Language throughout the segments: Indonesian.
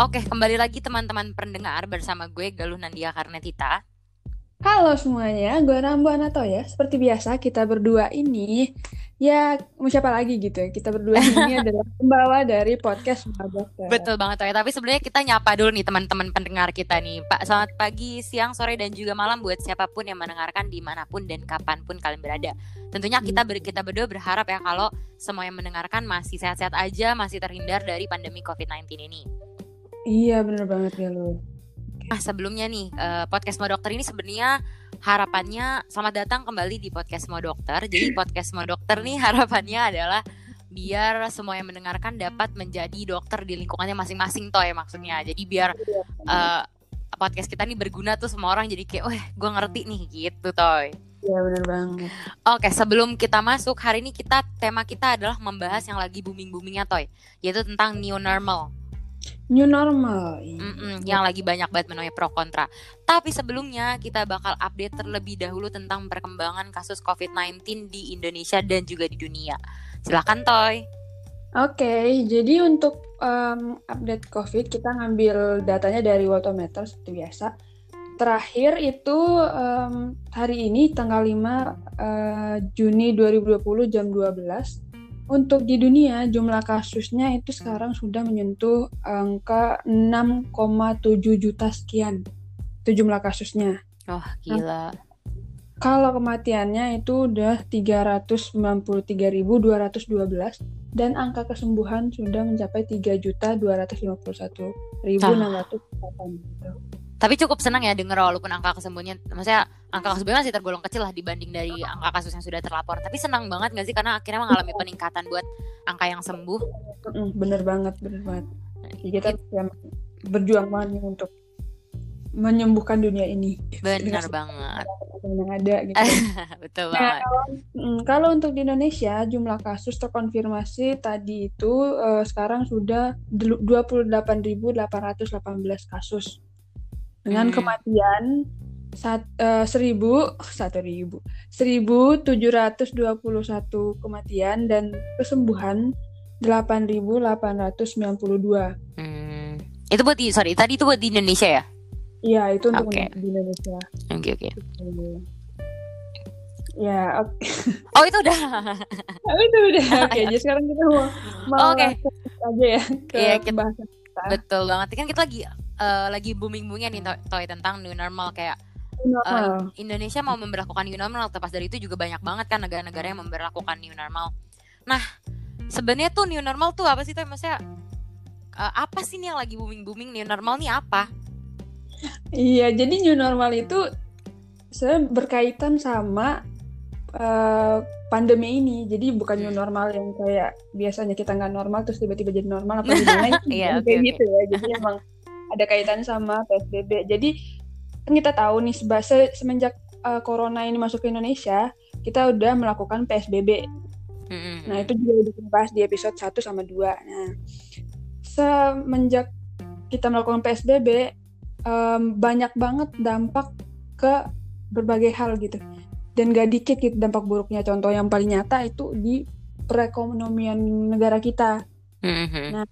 Oke, kembali lagi teman-teman pendengar bersama gue Galuh Nandia Karnetita. Halo semuanya, gue Rambo Anato ya. Seperti biasa kita berdua ini, ya mau siapa lagi gitu ya. Kita berdua ini adalah pembawa dari podcast Dokter. Betul banget ya. Tapi sebenarnya kita nyapa dulu nih teman-teman pendengar kita nih. Pak, selamat pagi, siang, sore, dan juga malam buat siapa pun yang mendengarkan di mana pun dan kapan pun kalian berada. Tentunya kita ber kita berdua berharap ya kalau semua yang mendengarkan masih sehat-sehat aja, masih terhindar dari pandemi COVID-19 ini. Iya bener banget ya lu. Nah sebelumnya nih uh, podcast mau dokter ini sebenarnya harapannya selamat datang kembali di podcast mau dokter. Jadi podcast mau dokter nih harapannya adalah biar semua yang mendengarkan dapat menjadi dokter di lingkungannya masing-masing toh ya maksudnya. Jadi biar uh, podcast kita nih berguna tuh semua orang jadi kayak, wah gue ngerti nih gitu toy. Iya bener banget. Oke, sebelum kita masuk hari ini kita tema kita adalah membahas yang lagi booming boomingnya toy, yaitu tentang new normal. New normal. Mm-mm, yang lagi banyak banget menuai pro kontra. Tapi sebelumnya kita bakal update terlebih dahulu tentang perkembangan kasus COVID-19 di Indonesia dan juga di dunia. Silahkan Toy. Oke, okay, jadi untuk um, update COVID kita ngambil datanya dari Worldometer seperti biasa. Terakhir itu um, hari ini tanggal 5 uh, eh, Juni 2020 jam 12 untuk di dunia jumlah kasusnya itu sekarang sudah menyentuh angka 6,7 juta sekian. Itu jumlah kasusnya. Oh, gila. Nah, kalau kematiannya itu udah 393.212 dan angka kesembuhan sudah mencapai 3.251.608 tapi cukup senang ya denger walaupun angka kesembuhannya maksudnya angka kesembuhan masih tergolong kecil lah dibanding dari angka kasus yang sudah terlapor. Tapi senang banget gak sih? Karena akhirnya mengalami peningkatan buat angka yang sembuh. Bener banget bener banget. Jadi kita yang berjuang banget untuk menyembuhkan dunia ini. Benar banget. Yang ada gitu. Betul nah, banget. kalau, kalau untuk di Indonesia jumlah kasus terkonfirmasi tadi itu uh, sekarang sudah 28.818 kasus dengan hmm. kematian sat, uh, seribu satu ribu seribu tujuh ratus dua puluh satu kematian dan kesembuhan delapan ribu delapan ratus sembilan puluh dua. Hmm. Itu buat di sorry tadi itu buat di Indonesia ya? Iya itu untuk okay. di Indonesia. Oke okay, oke. Okay. Ya, okay. oh itu udah. oh, itu udah. Oke, okay, jadi sekarang kita mau mau okay. aja ya ke yeah, kita, Betul banget. Kan kita lagi uh, lagi booming boomingnya nih toy tentang new normal kayak uh, Indonesia mau memperlakukan new normal terpas dari itu juga banyak banget kan negara-negara yang memperlakukan new normal. Nah sebenarnya tuh new normal tuh apa sih tuh maksudnya uh, apa sih nih yang lagi booming booming new normal nih apa? Iya jadi new normal itu saya berkaitan sama uh, pandemi ini. Jadi bukan new normal yang kayak biasanya kita nggak normal terus tiba-tiba jadi normal apa gimana yeah, kayak okay, gitu ya. Jadi emang ada kaitan sama PSBB. Jadi kan kita tahu nih sebasa semenjak uh, corona ini masuk ke Indonesia, kita udah melakukan PSBB. Mm-hmm. Nah, itu juga udah dibahas di episode 1 sama 2. Nah, semenjak kita melakukan PSBB um, banyak banget dampak ke berbagai hal gitu. Dan gak dikit gitu dampak buruknya. Contoh yang paling nyata itu di perekonomian negara kita. Mm-hmm. Nah,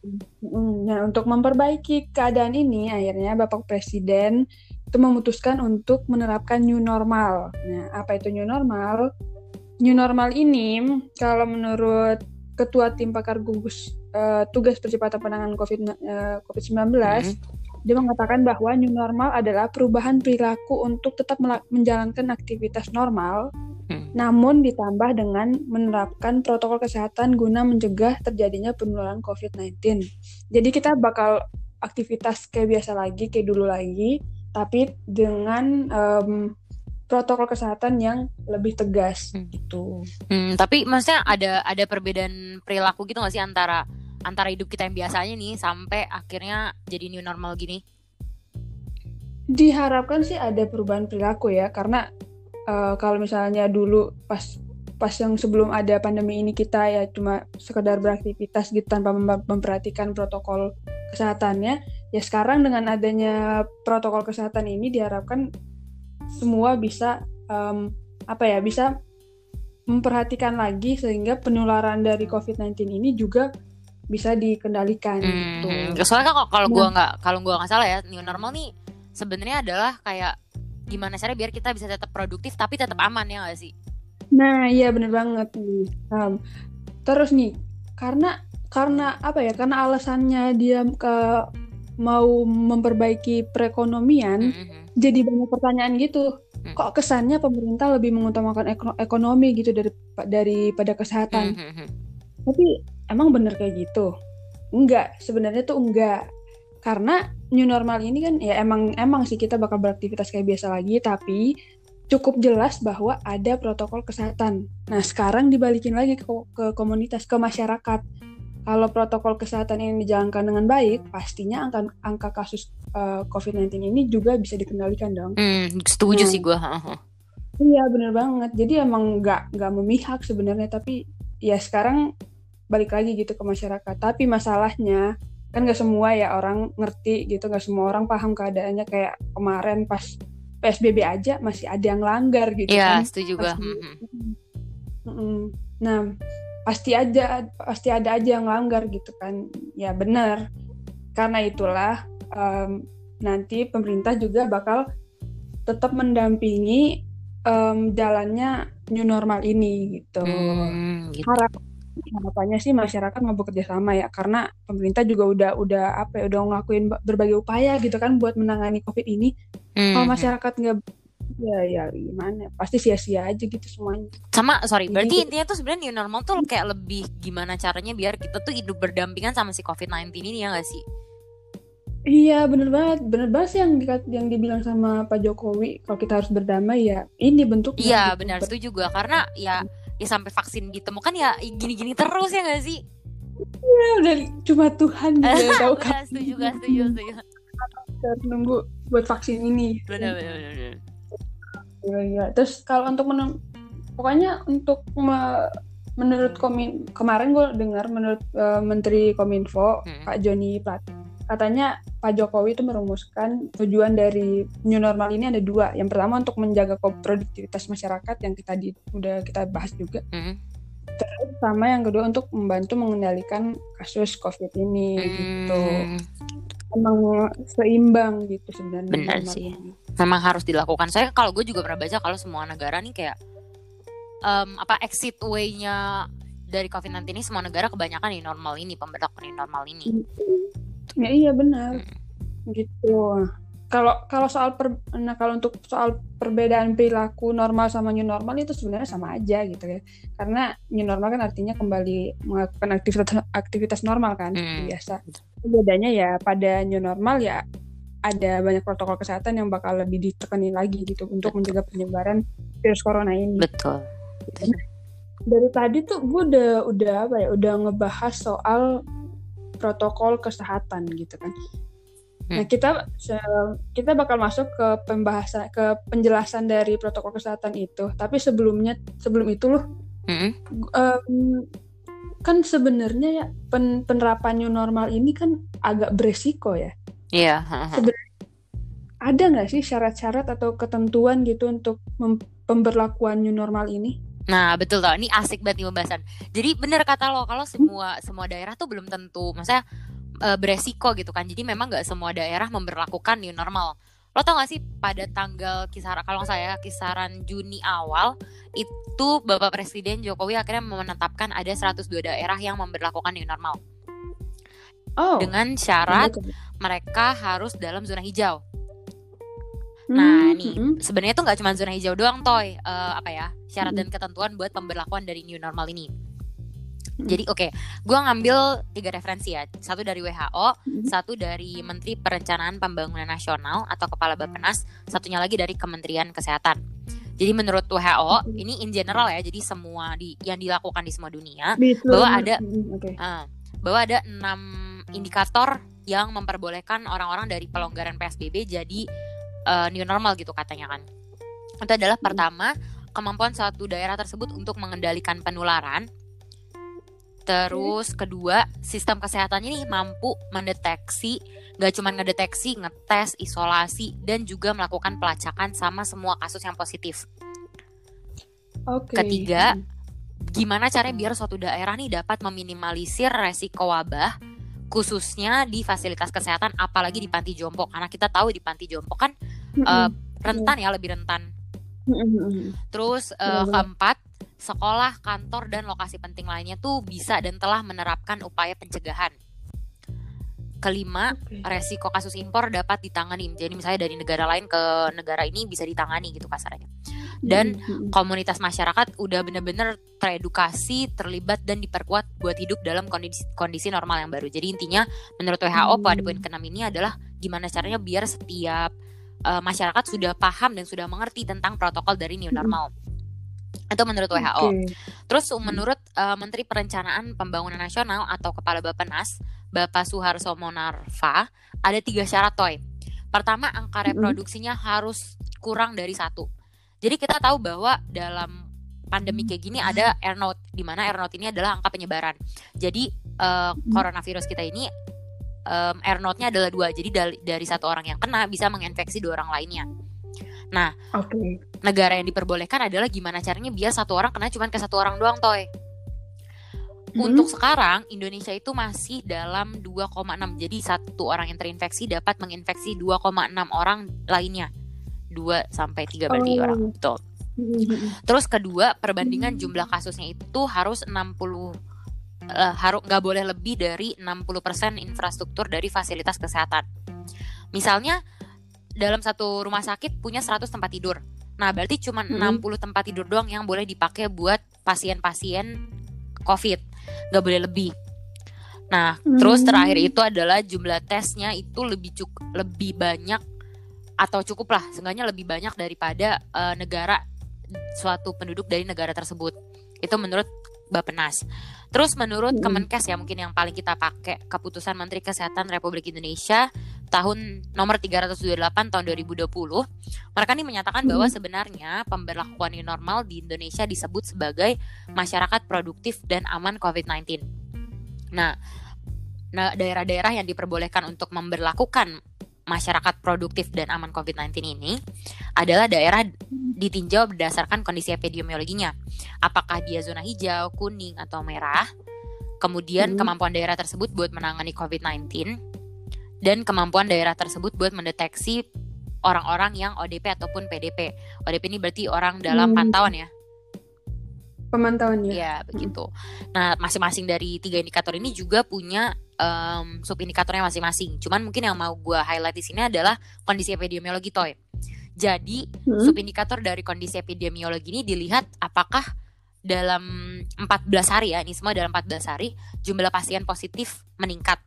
nah, untuk memperbaiki keadaan ini, akhirnya Bapak Presiden itu memutuskan untuk menerapkan new normal. Nah, apa itu new normal? New normal ini, kalau menurut Ketua Tim Pakar Gugus uh, Tugas Percepatan Penanganan COVID, uh, COVID-19, mm-hmm. Dia mengatakan bahwa new normal adalah perubahan perilaku untuk tetap menjalankan aktivitas normal Hmm. Namun ditambah dengan menerapkan protokol kesehatan guna mencegah terjadinya penularan COVID-19. Jadi kita bakal aktivitas kayak biasa lagi, kayak dulu lagi, tapi dengan um, protokol kesehatan yang lebih tegas hmm. gitu. Hmm, tapi maksudnya ada ada perbedaan perilaku gitu nggak sih antara antara hidup kita yang biasanya nih sampai akhirnya jadi new normal gini? Diharapkan sih ada perubahan perilaku ya, karena uh, kalau misalnya dulu pas pas yang sebelum ada pandemi ini kita ya cuma sekedar beraktivitas gitu tanpa mem memperhatikan protokol kesehatannya ya sekarang dengan adanya protokol kesehatan ini diharapkan semua bisa um, apa ya bisa memperhatikan lagi sehingga penularan dari COVID-19 ini juga bisa dikendalikan Hmm, gitu. soalnya kan kalau Nah. gua nggak kalau gua nggak salah ya new normal nih sebenarnya adalah kayak gimana caranya biar kita bisa tetap produktif tapi tetap aman ya nggak sih? Nah, iya bener banget nih. Nah, terus nih, karena karena apa ya? Karena alasannya dia ke mau memperbaiki perekonomian, Mhm. jadi banyak pertanyaan gitu. Hmm. Kok kesannya pemerintah lebih mengutamakan eko- ekonomi gitu dari daripada kesehatan? Mhm. Tapi emang bener kayak gitu? Enggak, sebenarnya tuh enggak. Karena new normal ini kan ya emang emang sih kita bakal beraktivitas kayak biasa lagi, tapi cukup jelas bahwa ada protokol kesehatan. Nah, sekarang dibalikin lagi ke, ke komunitas, ke masyarakat. Kalau protokol kesehatan ini dijalankan dengan baik, pastinya angka angka kasus eh, COVID-19 ini juga bisa dikendalikan dong. Hmm, setuju Hmm. sih gua. Heeh. Iya bener banget. Jadi emang nggak nggak memihak sebenarnya, tapi ya sekarang balik lagi gitu ke masyarakat. Tapi masalahnya kan nggak semua ya orang ngerti gitu, nggak semua orang paham keadaannya kayak kemarin pas PSBB aja masih ada yang langgar gitu Iya, kan. setuju. Mhm. Mm-mm. Nah pasti aja pasti ada aja yang langgar gitu kan. Ya benar. Karena itulah em, nanti pemerintah juga bakal tetap mendampingi em, jalannya new normal ini gitu. Hmm, gitu. Harap harapannya sih masyarakat mau bekerja sama ya karena pemerintah juga udah udah apa ya udah ngelakuin ba- berbagai upaya gitu kan buat menangani covid ini. Kalau Mhm. masyarakat nggak ya ya gimana pasti sia-sia aja gitu semuanya. Sama, sorry, Jadi berarti gitu. intinya tuh sebenarnya new normal tuh kayak lebih gimana caranya biar kita tuh hidup berdampingan sama si COVID-19 ini ya nggak sih? Iya bener banget, bener banget sih yang dikat- yang dibilang sama Pak Jokowi kalau kita harus berdamai ya ini bentuknya. Iya, gitu. benar setuju gua karena ya ya sampai vaksin ditemukan ya gini-gini terus ya nggak sih? Ya, udah cuma Tuhan juga yang tahu kapan setuju gak setuju setuju. nunggu buat vaksin ini. Benar benar. Iya, iya. Terus kalau untuk menurut pokoknya untuk me- menurut komin kemarin gue dengar menurut eh, Menteri Kominfo Hmm. Pak Joni Plate katanya Pak Jokowi itu merumuskan tujuan dari new normal ini ada dua. Yang pertama untuk menjaga produktivitas masyarakat yang kita di, udah kita bahas juga. Mhm. Sama yang kedua untuk membantu mengendalikan kasus COVID ini gitu. Hmm, Emang seimbang gitu sebenarnya. Benar sih. ini. memang harus dilakukan. Saya kalau gue juga pernah baca kalau semua negara nih kayak em, apa exit way-nya dari COVID-19 ini semua negara kebanyakan di normal ini pemberlakuan normal ini. Ya iya benar. Hmm. Gitu. Kalau kalau soal per, nah kalau untuk soal perbedaan perilaku normal sama new normal itu sebenarnya sama aja gitu ya. Karena new normal kan artinya kembali melakukan aktivitas aktivitas normal kan Hmm. biasa. Bedanya ya pada new normal ya ada banyak protokol kesehatan yang bakal lebih ditekanin lagi gitu untuk mencegah penyebaran virus corona ini. Betul. Dari tadi tuh gue udah udah apa ya udah ngebahas soal protokol kesehatan gitu kan. Nah Hmm. kita se- kita bakal masuk ke pembahasan ke penjelasan dari protokol kesehatan itu. Tapi sebelumnya sebelum itu loh Mhm. em, kan sebenarnya ya pen- penerapan new normal ini kan agak beresiko ya. Iya. Sebenarnya ada nggak sih syarat-syarat atau ketentuan gitu untuk pemberlakuan new normal ini? Nah betul tau, ini asik banget nih pembahasan. Jadi bener kata lo, kalau semua semua daerah tuh belum tentu, maksudnya eh, beresiko gitu kan. Jadi memang nggak semua daerah memberlakukan new normal. Lo tau gak sih pada tanggal kisaran kalau saya kisaran Juni awal itu Bapak Presiden Jokowi akhirnya menetapkan ada 102 daerah yang memberlakukan new normal Oh, dengan syarat mereka harus dalam zona hijau. Nah, Hmm, nih hmm. sebenarnya tuh nggak cuma zona hijau doang, toy. Eh, apa ya syarat Mm. dan ketentuan buat pemberlakuan dari new normal ini. Mm. Jadi oke, gua ngambil tiga referensi ya. Satu dari WHO, satu dari Menteri Perencanaan Pembangunan Nasional atau Kepala Bappenas, satunya lagi dari Kementerian Kesehatan. Jadi menurut WHO ini in general ya, jadi semua di yang dilakukan di semua dunia seluruh- bahwa ada- Hmm, Oke. eh, bahwa ada enam indikator yang memperbolehkan orang-orang dari pelonggaran PSBB jadi eh, new normal gitu katanya kan. Itu adalah Hmm. pertama kemampuan suatu daerah tersebut untuk mengendalikan penularan. Terus kedua, sistem kesehatannya nih mampu mendeteksi, gak cuma ngedeteksi, ngetes, isolasi, dan juga melakukan pelacakan sama semua kasus yang positif. Oke. Ketiga, Hmm. gimana caranya biar suatu daerah nih dapat meminimalisir resiko wabah khususnya di fasilitas kesehatan apalagi di panti jompo karena kita tahu di panti jompo kan uh, rentan ya lebih rentan. Terus uh, keempat sekolah kantor dan lokasi penting lainnya tuh bisa dan telah menerapkan upaya pencegahan kelima okay. resiko kasus impor dapat ditangani jadi misalnya dari negara lain ke negara ini bisa ditangani gitu kasarnya dan mm-hmm. komunitas masyarakat udah bener-bener teredukasi terlibat dan diperkuat buat hidup dalam kondisi kondisi normal yang baru jadi intinya menurut WHO mm-hmm. pada poin keenam ini adalah gimana caranya biar setiap uh, masyarakat sudah paham dan sudah mengerti tentang protokol dari new normal mm-hmm itu menurut WHO. Okay. Terus menurut uh, Menteri Perencanaan Pembangunan Nasional atau Kepala Bappenas, Bapak Suharso Monarva, ada tiga syarat toy. Pertama, angka reproduksinya hmm. harus kurang dari satu. Jadi kita tahu bahwa dalam pandemi kayak gini ada air note, di mana air note ini adalah angka penyebaran. Jadi uh, coronavirus kita ini um, air note-nya adalah dua. Jadi dari, dari satu orang yang kena bisa menginfeksi dua orang lainnya. Nah, okay. negara yang diperbolehkan adalah gimana caranya biar satu orang kena cuma ke satu orang doang, toy. Hmm. Untuk sekarang Indonesia itu masih dalam 2,6. Jadi satu orang yang terinfeksi dapat menginfeksi 2,6 orang lainnya. 2 sampai 3 berarti oh. orang. Betul. Terus kedua, perbandingan jumlah kasusnya itu harus 60 uh, harus nggak boleh lebih dari 60% infrastruktur dari fasilitas kesehatan. Misalnya dalam satu rumah sakit punya 100 tempat tidur. Nah, berarti cuma hmm. 60 tempat tidur doang yang boleh dipakai buat pasien-pasien COVID nggak boleh lebih nah hmm. terus terakhir itu adalah jumlah tesnya itu lebih cukup lebih banyak atau cukup lah seenggaknya lebih banyak daripada uh, negara suatu penduduk dari negara tersebut itu menurut Bapenas. Terus menurut hmm. Kemenkes ya mungkin yang paling kita pakai keputusan Menteri Kesehatan Republik Indonesia tahun nomor 328 tahun 2020 mereka ini menyatakan hmm. bahwa sebenarnya pemberlakuan new normal di Indonesia disebut sebagai masyarakat produktif dan aman COVID-19. Nah, nah, daerah-daerah yang diperbolehkan untuk memberlakukan masyarakat produktif dan aman COVID-19 ini adalah daerah ditinjau berdasarkan kondisi epidemiologinya. Apakah dia zona hijau, kuning, atau merah. Kemudian hmm. kemampuan daerah tersebut buat menangani COVID-19 dan kemampuan daerah tersebut buat mendeteksi orang-orang yang ODP ataupun PDP. ODP ini berarti orang dalam hmm. pantauan ya. Pemantauan ya. Iya, begitu. Nah, masing-masing dari tiga indikator ini juga punya um, sub indikatornya masing-masing. Cuman mungkin yang mau gue highlight di sini adalah kondisi epidemiologi toy. Jadi, hmm. sub indikator dari kondisi epidemiologi ini dilihat apakah dalam 14 hari ya, ini semua dalam 14 hari jumlah pasien positif meningkat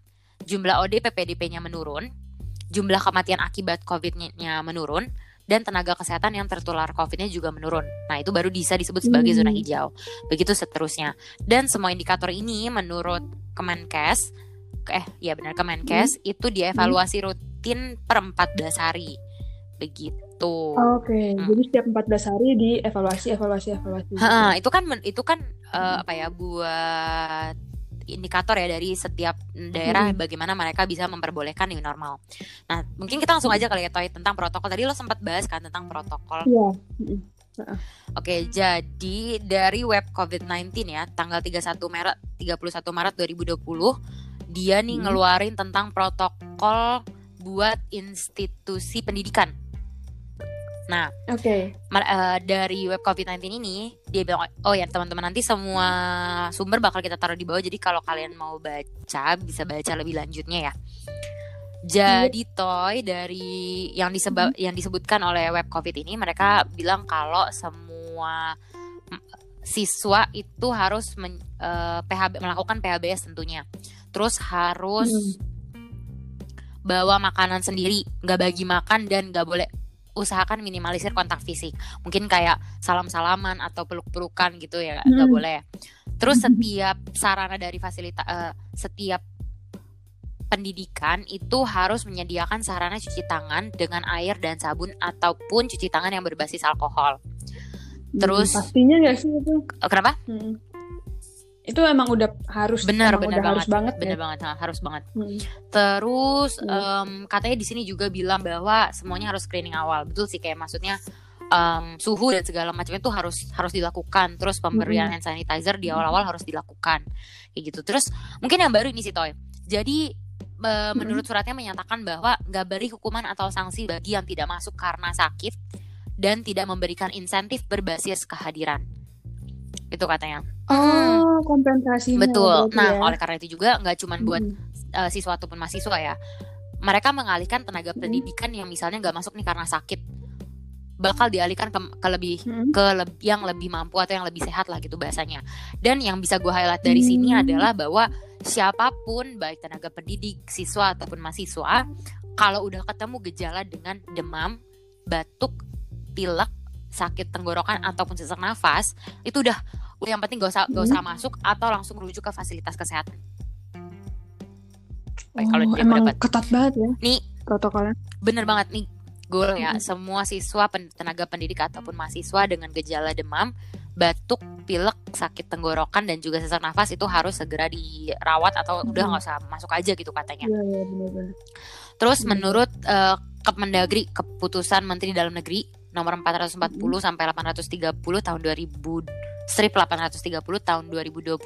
jumlah ODP PDP-nya menurun, jumlah kematian akibat COVID-nya menurun, dan tenaga kesehatan yang tertular COVID-nya juga menurun. Nah, itu baru bisa disebut sebagai zona hmm. hijau. Begitu seterusnya. Dan semua indikator ini menurut Kemenkes, eh ya benar Kemenkes, hmm. itu dievaluasi rutin per 14 hari. Begitu. Oke, okay. hmm. jadi setiap 14 hari dievaluasi, evaluasi, evaluasi. Ha, itu kan itu kan uh, apa ya buat indikator ya dari setiap daerah hmm. bagaimana mereka bisa memperbolehkan new normal. Nah, mungkin kita langsung aja kali ya Toy tentang protokol. Tadi lo sempat bahas kan tentang protokol. Iya. Yeah. Oke, jadi dari web COVID-19 ya, tanggal 31 Maret 31 Maret 2020, dia nih hmm. ngeluarin tentang protokol buat institusi pendidikan. Nah, oke. Okay. Uh, dari web COVID-19 ini dia bilang oh ya teman-teman nanti semua sumber bakal kita taruh di bawah jadi kalau kalian mau baca bisa baca lebih lanjutnya ya. Jadi hmm. toy dari yang disebut hmm. yang disebutkan oleh web COVID ini mereka bilang kalau semua siswa itu harus men, uh, eh, PHB melakukan PHBS tentunya. Terus harus hmm. bawa makanan sendiri, nggak bagi makan dan nggak boleh usahakan minimalisir kontak fisik. Mungkin kayak salam salaman atau peluk pelukan gitu ya nggak hmm. boleh. Terus setiap sarana dari fasilitas uh, setiap pendidikan itu harus menyediakan sarana cuci tangan dengan air dan sabun ataupun cuci tangan yang berbasis alkohol. Hmm, terus hmm, pastinya nggak sih itu? Oh, kenapa? Hmm itu emang udah harus benar benar banget harus banget benar ya? banget harus banget hmm. terus hmm. Um, katanya di sini juga bilang bahwa semuanya harus screening awal betul sih kayak maksudnya um, suhu dan segala macam itu harus harus dilakukan. Terus pemberian Mm-mm. hand sanitizer di awal-awal harus dilakukan kayak gitu. Terus mungkin yang baru ini sih Toy. Jadi eh, menurut suratnya menyatakan bahwa nggak beri hukuman atau sanksi bagi yang tidak masuk karena sakit dan tidak memberikan insentif berbasis kehadiran. Itu katanya. Oh, kompensasinya. Betul. Nah, ya. oleh karena itu juga nggak cuma buat Mm-mm. uh, siswa ataupun mahasiswa ya. Mereka mengalihkan tenaga Hmm. pendidikan yang misalnya nggak masuk nih karena sakit, bakal dialihkan ke, ke lebih Mm-mm. ke leb- yang lebih mampu atau yang lebih sehat lah gitu bahasanya. Dan yang bisa gue highlight dari sini Hmm. adalah bahwa siapa pun baik tenaga pendidik, siswa ataupun mahasiswa, kalau udah ketemu gejala dengan demam, batuk, pilek, sakit tenggorokan ataupun sesak nafas, itu udah yang penting gak usah gak usah masuk atau langsung rujuk ke fasilitas kesehatan. Baik, kalau Oh, dia emang mendapat- ketat banget ya Nih protokolnya. bener banget nih goal ya Mm-mm. semua siswa pen- tenaga pendidik ataupun mahasiswa dengan gejala demam batuk pilek sakit tenggorokan dan juga sesak nafas itu harus segera dirawat atau udah Mm-mm. nggak usah masuk aja gitu katanya Iya, iya benar-benar. terus Mm. menurut eh, Kemendagri keputusan Menteri Dalam Negeri nomor 440 sampai 830 tahun 2000 strip 830 tahun 2020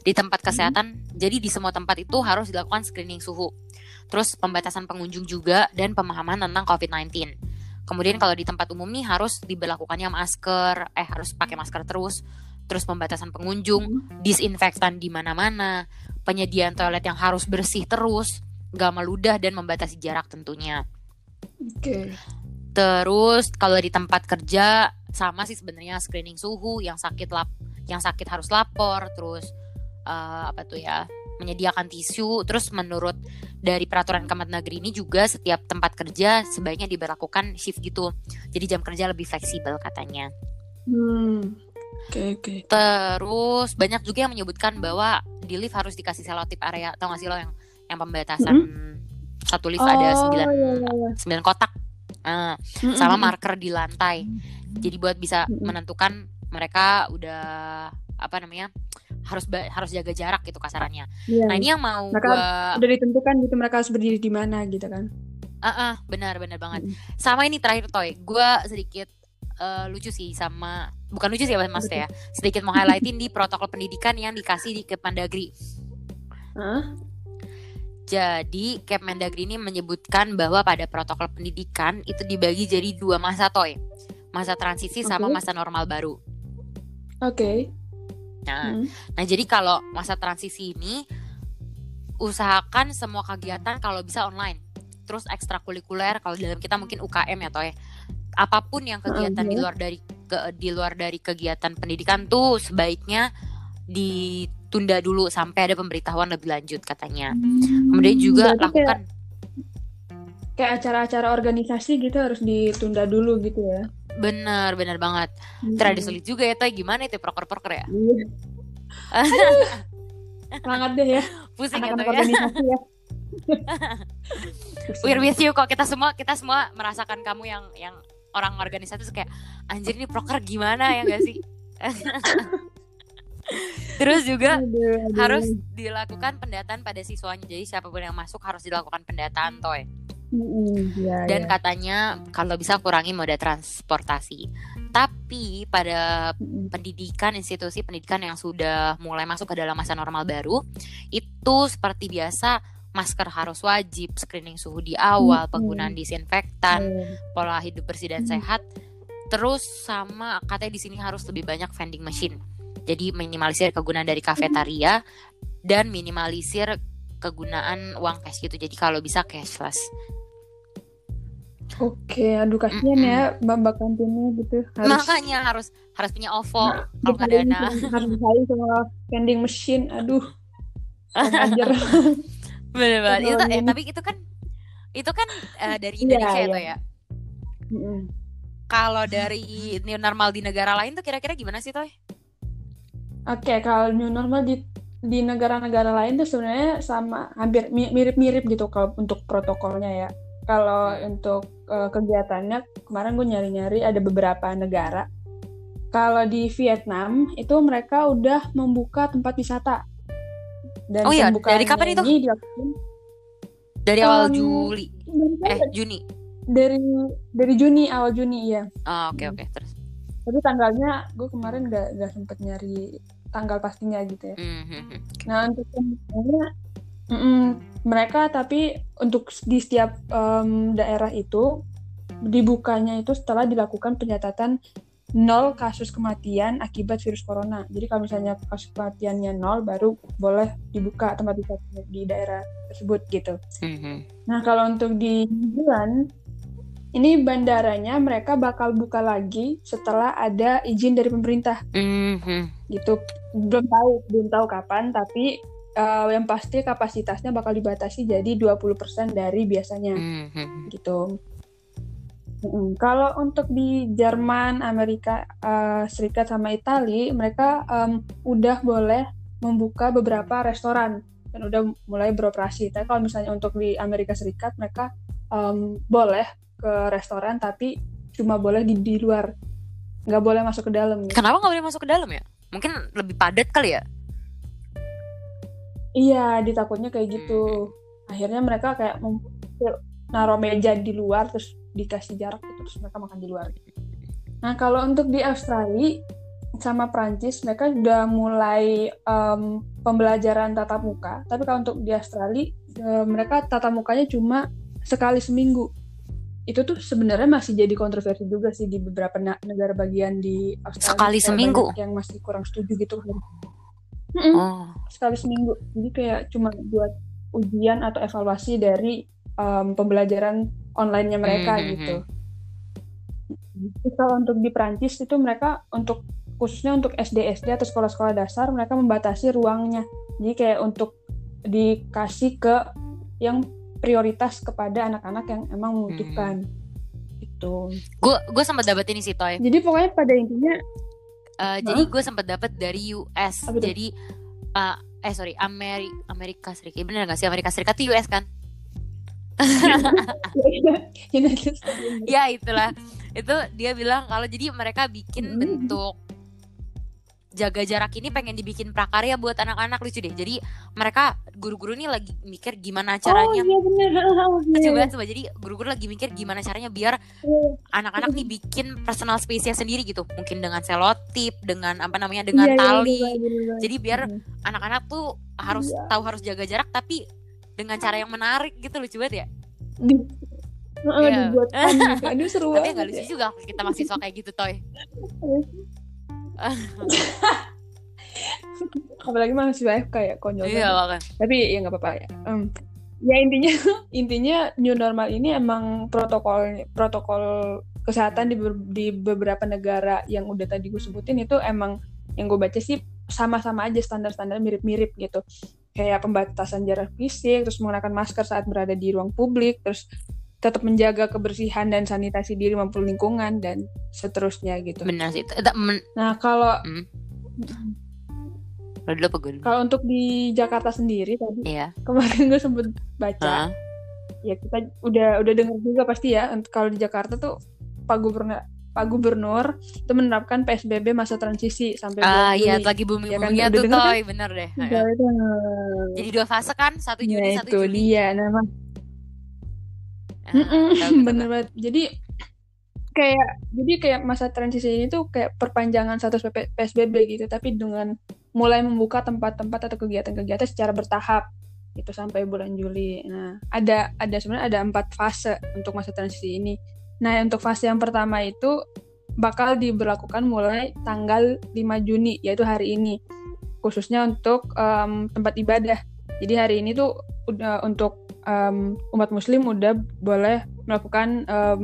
di tempat kesehatan jadi di semua tempat itu harus dilakukan screening suhu. Terus pembatasan pengunjung juga dan pemahaman tentang COVID-19 kemudian kalau di tempat umum nih harus diberlakukannya masker eh harus pakai masker terus terus pembatasan pengunjung disinfektan di mana-mana penyediaan toilet yang harus bersih terus nggak meludah dan membatasi jarak tentunya. Oke. Terus kalau di tempat kerja sama sih sebenarnya screening suhu yang sakit lap yang sakit harus lapor terus eh, apa tuh ya menyediakan tisu terus menurut dari peraturan Kemendagri ini juga setiap tempat kerja sebaiknya diberlakukan shift gitu jadi jam kerja lebih fleksibel katanya Hmm. Oke, oke. terus banyak juga yang menyebutkan bahwa di lift harus dikasih selotip area tau gak sih lo yang yang pembatasan satu lift ada Oh, sembilan iya, iya, iya. sembilan kotak Nah, Mm-mm. sama marker di lantai. Jadi buat bisa menentukan mereka udah apa namanya harus harus jaga jarak gitu kasarannya. Iya. Nah ini yang mau Mereka gua udah ditentukan gitu mereka harus berdiri di mana gitu kan. Ah, ah, benar benar banget. Mm. Sama ini terakhir toy, gua sedikit eh, lucu sih sama bukan lucu sih mas ya, sedikit mau highlightin di protokol pendidikan yang dikasih di Kemendagri. Hah? Jadi Kemendagri ini menyebutkan bahwa pada protokol pendidikan itu dibagi jadi dua masa toy, masa transisi sama Oke. masa normal baru. Oke. Nah, Hmm. Nah, jadi kalau masa transisi ini usahakan semua kegiatan kalau bisa online. Terus ekstrakurikuler kalau dalam kita mungkin UKM ya toh ya. Apa pun yang kegiatan di Oke. luar dari ke, di luar dari kegiatan pendidikan tuh sebaiknya ditunda dulu sampai ada pemberitahuan lebih lanjut katanya. Kemudian juga Berarti lakukan kayak acara-acara organisasi gitu harus ditunda dulu gitu ya. bener bener banget. Hmm. Terada sulit juga ya toh gimana itu proker-proker ya? Iya. Semangat deh ya Pusing ya anak-anak toh ya. organisasi ya. We're with you kok kita semua kita semua merasakan kamu yang yang orang organisasi tuh kayak anjir ini proker gimana ya gak sih? Terus juga Aduh, aduh. harus dilakukan pendataan pada siswanya. Jadi siapa pun yang masuk harus dilakukan pendataan toy. Iya, Dan iya. katanya kalau bisa kurangi moda transportasi. Tapi pada pendidikan institusi pendidikan yang sudah mulai masuk ke dalam masa normal baru itu seperti biasa masker harus wajib, screening suhu di awal, penggunaan disinfektan, Iya. pola hidup bersih dan sehat. Terus sama katanya di sini harus lebih banyak vending machine. Jadi minimalisir kegunaan dari kafetaria dan minimalisir kegunaan uang cash gitu. Jadi kalau bisa cashless. Oke, aduh kasihan Mm-mm. ya mbak-mbak kantinnya gitu harus Makanya harus harus punya OVO Nah, kalau nggak bersaing dana. harus bersaing sama vending machine. Aduh. Bener banget. Itu, ini. tapi itu kan itu kan eh, dari Iya, Indonesia iya. itu ya. Mm-mm. Kalau dari new normal di negara lain tuh kira-kira gimana sih Toy? Oke, kalau new normal di di negara-negara lain tuh sebenarnya sama hampir mi- mirip-mirip gitu kalau untuk protokolnya ya. Kalau Hmm. untuk eh, kegiatannya kemarin gue nyari-nyari ada beberapa negara. Kalau di Vietnam itu mereka udah membuka tempat wisata. Dan Oh iya, dari kapan itu? dilakukan Dari awal Um, Juli, eh? Juni. dari dari Juni awal Juni ya. Oh, oke Hmm. oke terus. Tapi tanggalnya gue kemarin gak, gak sempet nyari tanggal pastinya gitu ya. Hmm, hmm, hmm. Nah untuk semuanya, mm-mm, mereka tapi untuk di setiap em, daerah itu dibukanya itu setelah dilakukan pencatatan nol kasus kematian akibat virus corona. Jadi kalau misalnya kasus kematiannya nol baru boleh dibuka tempat wisata di daerah tersebut gitu. Hmm, hmm. Nah kalau untuk di New Zealand ini bandaranya mereka bakal buka lagi setelah ada izin dari pemerintah Hmm, hmm. gitu belum tahu belum tahu kapan tapi eh, yang pasti kapasitasnya bakal dibatasi jadi 20% dari biasanya Hmm, hmm. gitu Mm-mm. kalau untuk di Jerman Amerika eh, Serikat sama Italia mereka em, udah boleh membuka beberapa restoran dan udah mulai beroperasi tapi kalau misalnya untuk di Amerika Serikat mereka em, boleh ke restoran tapi cuma boleh di, di luar nggak boleh masuk ke dalam gitu. Kenapa nggak boleh masuk ke dalam ya? Mungkin lebih padat kali ya. Iya, ditakutnya kayak gitu. Akhirnya mereka kayak naruh meja di luar terus dikasih jarak gitu terus mereka makan di luar. Nah, kalau untuk di Australia sama Prancis mereka udah mulai em, pembelajaran tatap muka. Tapi kalau untuk di Australia eh, mereka tatap mukanya cuma sekali seminggu. Itu tuh sebenarnya masih jadi kontroversi juga sih di beberapa negara bagian di Australia. Sekali seminggu? Yang masih kurang setuju gitu. Mm-mm Oh. sekali seminggu. Jadi kayak cuma buat ujian atau evaluasi dari em, pembelajaran online-nya mereka Hmm, hmm, gitu. Terus kalau untuk di Prancis itu mereka untuk khususnya untuk SD SD atau sekolah-sekolah dasar mereka membatasi ruangnya. Jadi kayak untuk dikasih ke yang prioritas kepada anak-anak yang emang membutuhkan. Gitu. Gue gue sempat dapat ini sih Toy. Jadi pokoknya pada intinya Eh, jadi gue sempat dapat dari US. Apa? Jadi eh, eh sorry Ameri Amerika Serikat bener gak sih Amerika Serikat tuh US kan? States. ya itulah itu dia bilang kalau jadi mereka bikin Hmm. bentuk jaga jarak ini pengen dibikin prakarya buat anak-anak lucu deh jadi mereka guru-guru ini lagi mikir gimana caranya Oh iya bener. Oh, iya. coba coba jadi guru-guru lagi mikir gimana caranya biar Iya. anak-anak nih bikin personal space-nya sendiri gitu mungkin dengan selotip dengan apa namanya dengan Iya, iya, tali bener, bener, bener. jadi biar anak-anak tuh harus Iya. tahu harus jaga jarak tapi dengan cara yang menarik gitu lucu banget ya di Heeh, Iya. dibuat. Aduh seru tapi banget. nggak lucu juga waktu kita masih soal kayak gitu toy Apalagi masih FK ya konyol. iya banget. bahkan Tapi ya nggak apa-apa ya. Em, ya intinya intinya new normal ini emang protokol protokol kesehatan di, ber- di beberapa negara yang udah tadi gue sebutin itu emang yang gue baca sih sama-sama aja standar-standar mirip-mirip gitu. Kayak pembatasan jarak fisik, terus menggunakan masker saat berada di ruang publik, terus tetap menjaga kebersihan dan sanitasi diri maupun lingkungan dan seterusnya gitu. benar sih men- Nah, kalau Hmm. Dulu dulu? kalau untuk di Jakarta sendiri tadi Iya. kemarin gue sempet baca, Hah? ya kita udah udah dengar juga pasti ya. Untuk kalau di Jakarta tuh Pak Gubernur Pak Gubernur itu menerapkan PSBB masa transisi sampai Ah iya lagi booming Ya kan, tuh kan? toy bener deh. Itu, Jadi dua fase kan satu Juni nah, satu itu Juli. dia. Nah, tahu, tahu, bener banget. Jadi kayak jadi kayak masa transisi ini tuh kayak perpanjangan status PSBB gitu, tapi dengan mulai membuka tempat-tempat atau kegiatan-kegiatan secara bertahap gitu sampai bulan Juli. Nah, ada ada sebenarnya ada empat fase untuk masa transisi ini. Nah, untuk fase yang pertama itu bakal diberlakukan mulai tanggal 5 Juni, yaitu hari ini, khususnya untuk em, tempat ibadah. Jadi hari ini tuh udah untuk em, umat Muslim udah boleh melakukan em,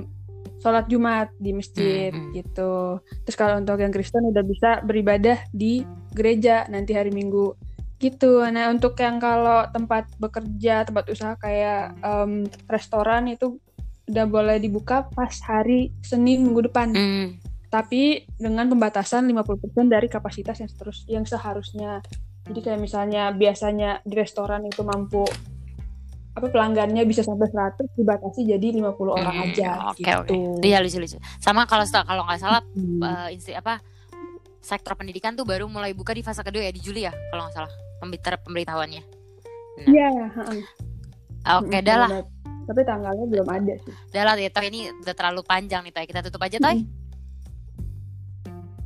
sholat Jumat di masjid Mhm. gitu. Terus kalau untuk yang Kristen udah bisa beribadah di gereja nanti hari Minggu gitu. Nah untuk yang kalau tempat bekerja, tempat usaha kayak em, restoran itu udah boleh dibuka pas hari Senin minggu depan. Hmm. Tapi dengan pembatasan 50% dari kapasitas yang terus yang seharusnya. Jadi kayak misalnya biasanya di restoran itu mampu apa pelanggannya bisa sampai 100 dibatasi jadi 50 orang Hmm, aja Oke gitu. oke. Iya lucu lucu. Sama kalau kalau nggak salah Hmm. eh, insti apa sektor pendidikan tuh baru mulai buka di fase kedua ya di Juli ya kalau nggak salah pembicara pemberitahuannya. Nah, Iya, heeh. Oke Mm, dah lah. tapi tanggalnya belum ada sih. Udah lah ya, Toy ini udah terlalu panjang nih Toy. Kita tutup aja Toy.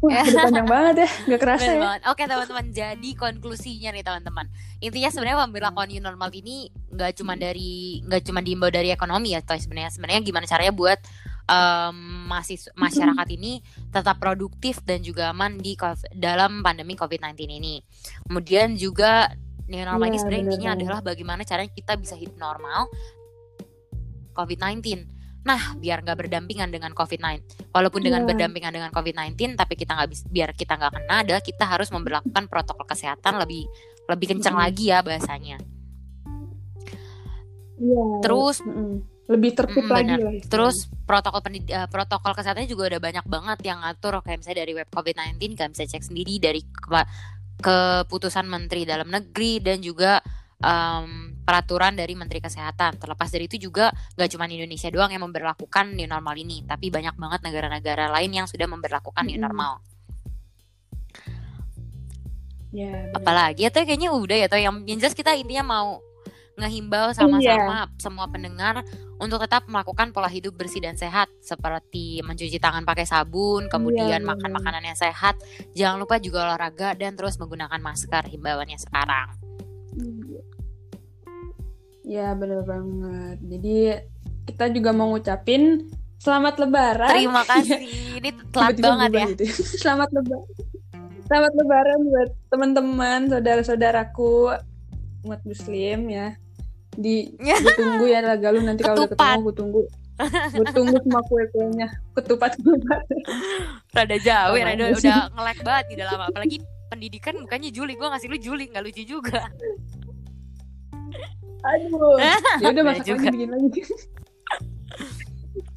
Wah, udah panjang banget ya, nggak kerasa Bener ya. banget. Oke teman-teman, jadi konklusinya nih teman-teman. Intinya sebenarnya pemberlakuan new normal ini nggak cuma dari nggak cuma diimbau dari ekonomi ya, Toy sebenarnya. Sebenarnya gimana caranya buat em, masis- masyarakat ini tetap produktif dan juga aman di dalam pandemi COVID-19 ini. Kemudian juga new normal ini Iya, sebenarnya bener intinya adalah bagaimana caranya kita bisa hidup normal COVID-19. Nah, biar nggak berdampingan dengan COVID-19. Walaupun dengan Iya. berdampingan dengan COVID-19, tapi kita nggak bisa, biar kita nggak kena, adalah kita harus memperlakukan protokol kesehatan lebih lebih kencang Mm-mm. lagi ya bahasanya. Iya. Terus Mm-mm. lebih tertib Mm-mm, lagi lah. Terus protokol pendid- eh, protokol kesehatannya juga udah banyak banget yang ngatur kayak misalnya dari web COVID-19 kalian bisa cek sendiri dari ke- keputusan Menteri Dalam Negeri dan juga em, peraturan dari Menteri Kesehatan. Terlepas dari itu juga nggak cuma Indonesia doang yang memberlakukan new normal ini, tapi banyak banget negara-negara lain yang sudah memberlakukan new normal. Iya, benar. Apalagi atau kayaknya udah ya atau yang, yang jelas kita intinya mau ngehimbau sama-sama semua pendengar untuk tetap melakukan pola hidup bersih dan sehat seperti mencuci tangan pakai sabun, kemudian Iya, makan makanan yang sehat, jangan lupa juga olahraga dan terus menggunakan masker himbauannya sekarang. Iya. Ya bener banget. Jadi kita juga mau ngucapin selamat lebaran. Terima kasih. Ini telat Tiba-tiba banget ya. gitu selamat lebaran. Selamat lebaran buat teman-teman, saudara-saudaraku umat muslim ya. Di gue tunggu ya laga lu nanti kalau udah ketemu gue tunggu. Gue tunggu semua kue-kuenya. Ketupat ketupat. Rada jauh, Apaan rada udah ngelek banget di dalam apalagi pendidikan bukannya Juli, gua ngasih lu Juli nggak lucu juga. Aduh. Ya udah masak lagi bikin lagi.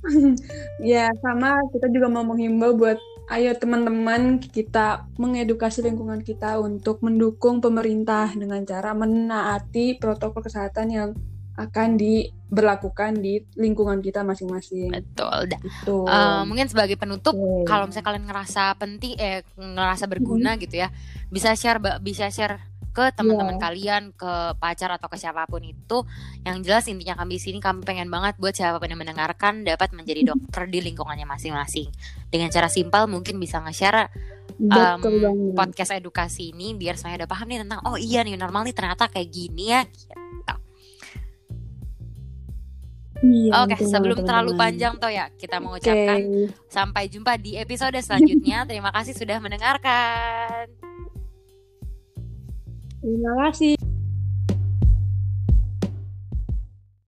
ya sama kita juga mau menghimbau buat ayo teman-teman kita mengedukasi lingkungan kita untuk mendukung pemerintah dengan cara menaati protokol kesehatan yang akan diberlakukan di lingkungan kita masing-masing. Betul. Dah. Itu. Eh, mungkin sebagai penutup Oke. kalau misalnya kalian ngerasa penting eh ngerasa berguna gitu ya bisa share bisa share ke teman-teman Iya. kalian ke pacar atau ke siapa pun itu yang jelas intinya kami di sini kami pengen banget buat siapa pun yang mendengarkan dapat menjadi dokter di lingkungannya masing-masing dengan cara simpel mungkin bisa nge-share um, banget. podcast edukasi ini biar semuanya udah paham nih tentang oh iya nih normal nih ternyata kayak gini ya gitu. Iya, Oke, betul sebelum banget, terlalu panjang toh ya, kita mengucapkan sampai jumpa di episode selanjutnya. Terima kasih sudah mendengarkan. Terima kasih.